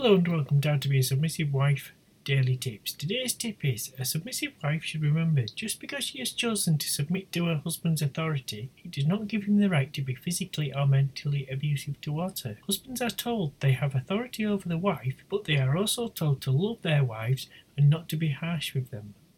Hello and welcome down to be a submissive wife daily tips. Today's tip is a submissive wife should remember just because she has chosen to submit to her husband's authority, it does not give him the right to be physically or mentally abusive towards her. Husbands are told they have authority over the wife, but they are also told to love their wives and not to be harsh with them.